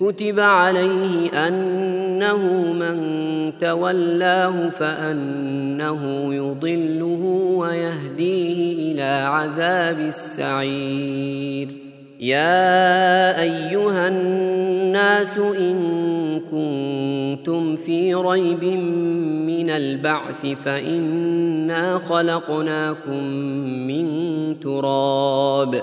كتب عليه أنه من تولاه فأنه يضله ويهديه إلى عذاب السعير. يا أيها الناس إن كنتم في ريب من البعث فإنا خلقناكم من تراب.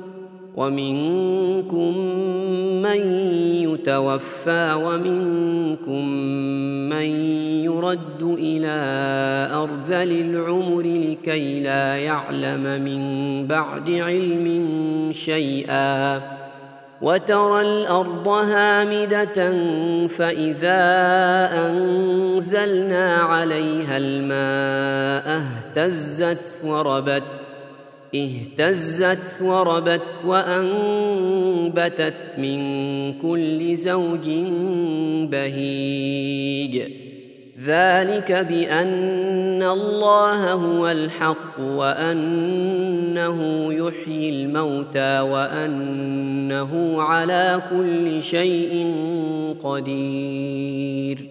ومنكم من يتوفى ومنكم من يرد إلى أرذل العمر لكي لا يعلم من بعد علم شيئا وترى الأرض هامدة فإذا أنزلنا عليها الماء اهتزت وربت اهتزت وربت وأنبتت من كل زوج بهيج. ذلك بأن الله هو الحق وأنه يحيي الموتى وأنه على كل شيء قدير.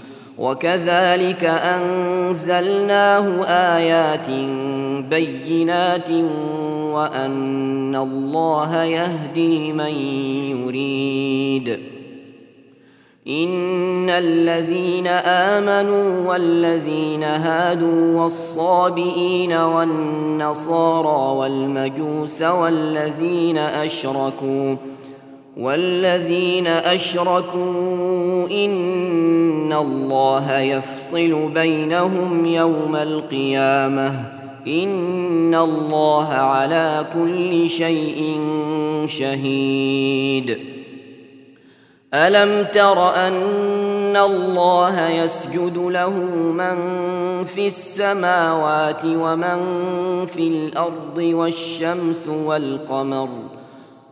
وكذلك أنزلناه آيات بينات وأن الله يهدي من يريد. إن الذين آمنوا والذين هادوا والصابئين والنصارى والمجوس والذين أشركوا والذين اشركوا ان الله يفصل بينهم يوم القيامه ان الله على كل شيء شهيد. الم تر ان الله يسجد له من في السماوات ومن في الأرض والشمس والقمر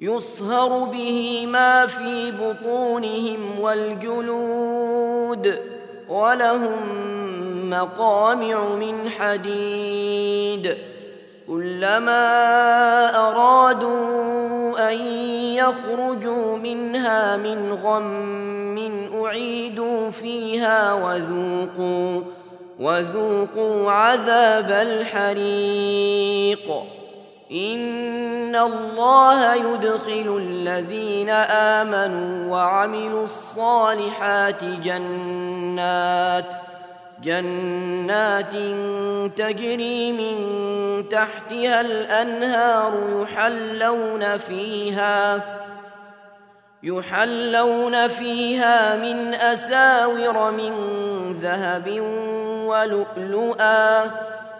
يصهر به ما في بطونهم والجلود ولهم مقامع من حديد. كلما أرادوا أن يخرجوا منها من غم أعيدوا فيها وذوقوا وذوقوا عذاب الحريق. ان الله يدخل الذين امنوا وعملوا الصالحات جنات جنات تجري من تحتها الانهار يحلون فيها يحلون فيها من اساور من ذهب ولؤلؤا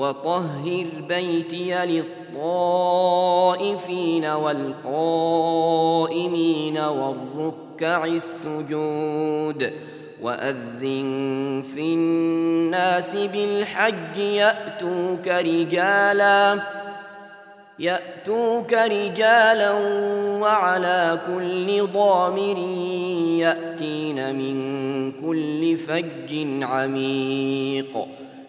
وطهر بيتي للطائفين والقائمين والركع السجود واذن في الناس بالحج ياتوك رجالا ياتوك رجالا وعلى كل ضامر ياتين من كل فج عميق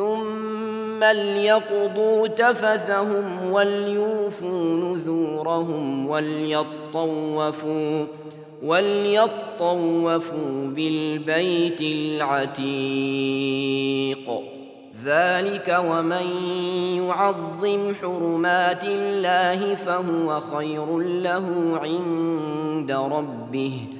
ثم ليقضوا تفثهم وليوفوا نذورهم وليطوفوا وليطوفوا بالبيت العتيق ذلك ومن يعظم حرمات الله فهو خير له عند ربه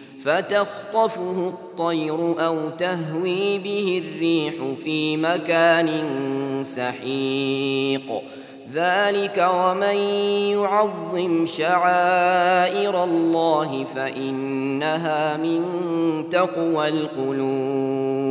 فتخطفه الطير أو تهوي به الريح في مكان سحيق. ذلك ومن يعظم شعائر الله فإنها من تقوى القلوب.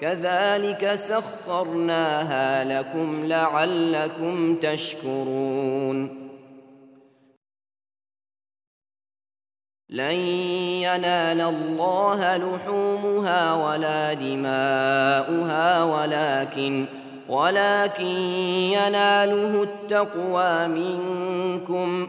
كذلك سخرناها لكم لعلكم تشكرون. لن ينال الله لحومها ولا دماؤها ولكن ولكن يناله التقوى منكم.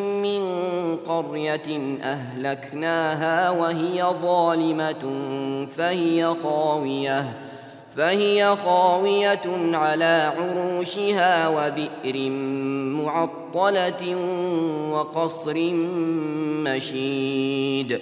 قرية أهلكناها وهي ظالمة فهي خاوية فهي خاوية على عروشها وبئر معطلة وقصر مشيد.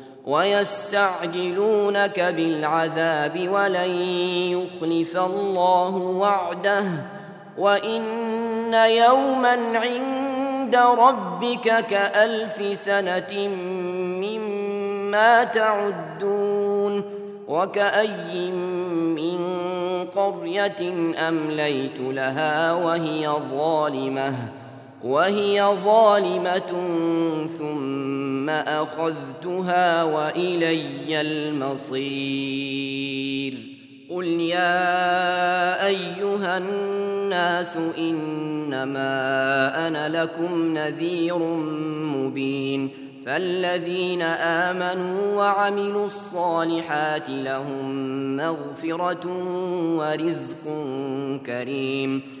ويستعجلونك بالعذاب ولن يخلف الله وعده. وإن يوما عند ربك كألف سنة مما تعدون. وكأي من قرية أمليت لها وهي ظالمة. وهي ظالمة ثم أخذتها وإلي المصير. قل يا أيها الناس إنما أنا لكم نذير مبين. فالذين آمنوا وعملوا الصالحات لهم مغفرة ورزق كريم.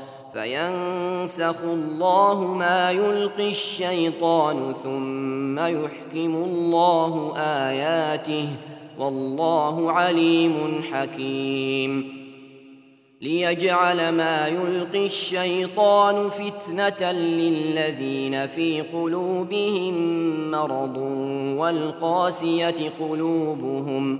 فينسخ الله ما يلقي الشيطان ثم يحكم الله اياته والله عليم حكيم. ليجعل ما يلقي الشيطان فتنه للذين في قلوبهم مرض والقاسيه قلوبهم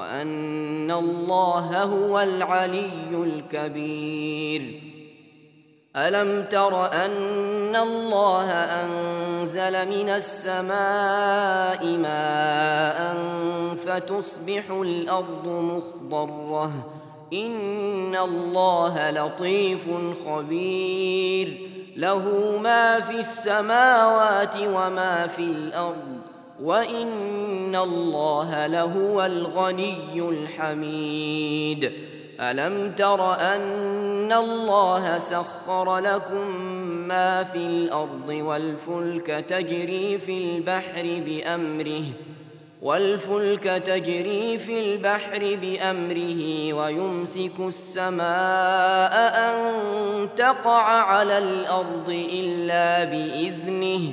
وأن الله هو العلي الكبير. ألم تر أن الله أنزل من السماء ماء فتصبح الأرض مخضرة؟ إن الله لطيف خبير. له ما في السماوات وما في الأرض. وإن الله لهو الغني الحميد ألم تر أن الله سخر لكم ما في الأرض والفلك تجري في البحر بأمره والفلك تجري في البحر بأمره ويمسك السماء أن تقع على الأرض إلا بإذنه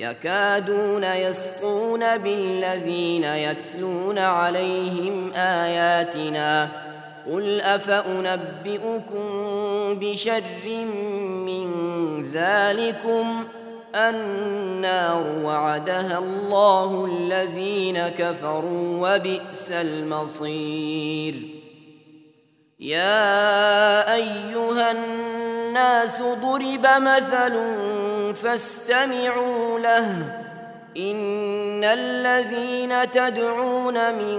يكادون يسقون بالذين يتلون عليهم آياتنا قل أفأنبئكم بشر من ذلكم؟ النار وعدها الله الذين كفروا وبئس المصير. يا أيها الناس ضرب مثل فاستمعوا له. إن الذين تدعون من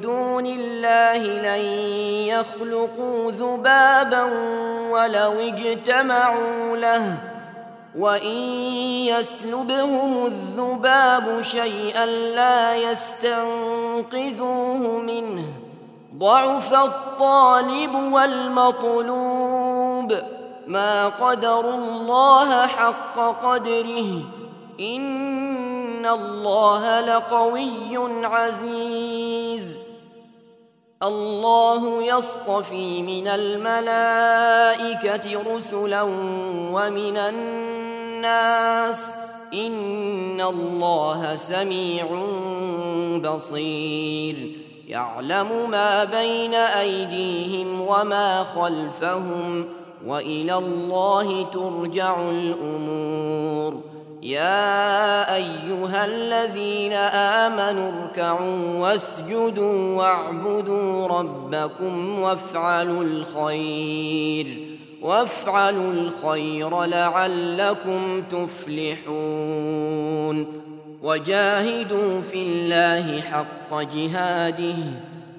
دون الله لن يخلقوا ذبابا ولو اجتمعوا له. وإن يسلبهم الذباب شيئا لا يستنقذوه منه. ضعف الطالب والمطلوب. ما قدروا الله حق قدره. إن الله لقوي عزيز. الله يصطفي من الملائكة رسلا ومن الناس. إن الله سميع بصير. يعلم ما بين أيديهم وما خلفهم. وإلى الله ترجع الأمور. يا أيها الذين آمنوا اركعوا واسجدوا واعبدوا ربكم وافعلوا الخير وافعلوا الخير لعلكم تفلحون. وجاهدوا في الله حق جهاده.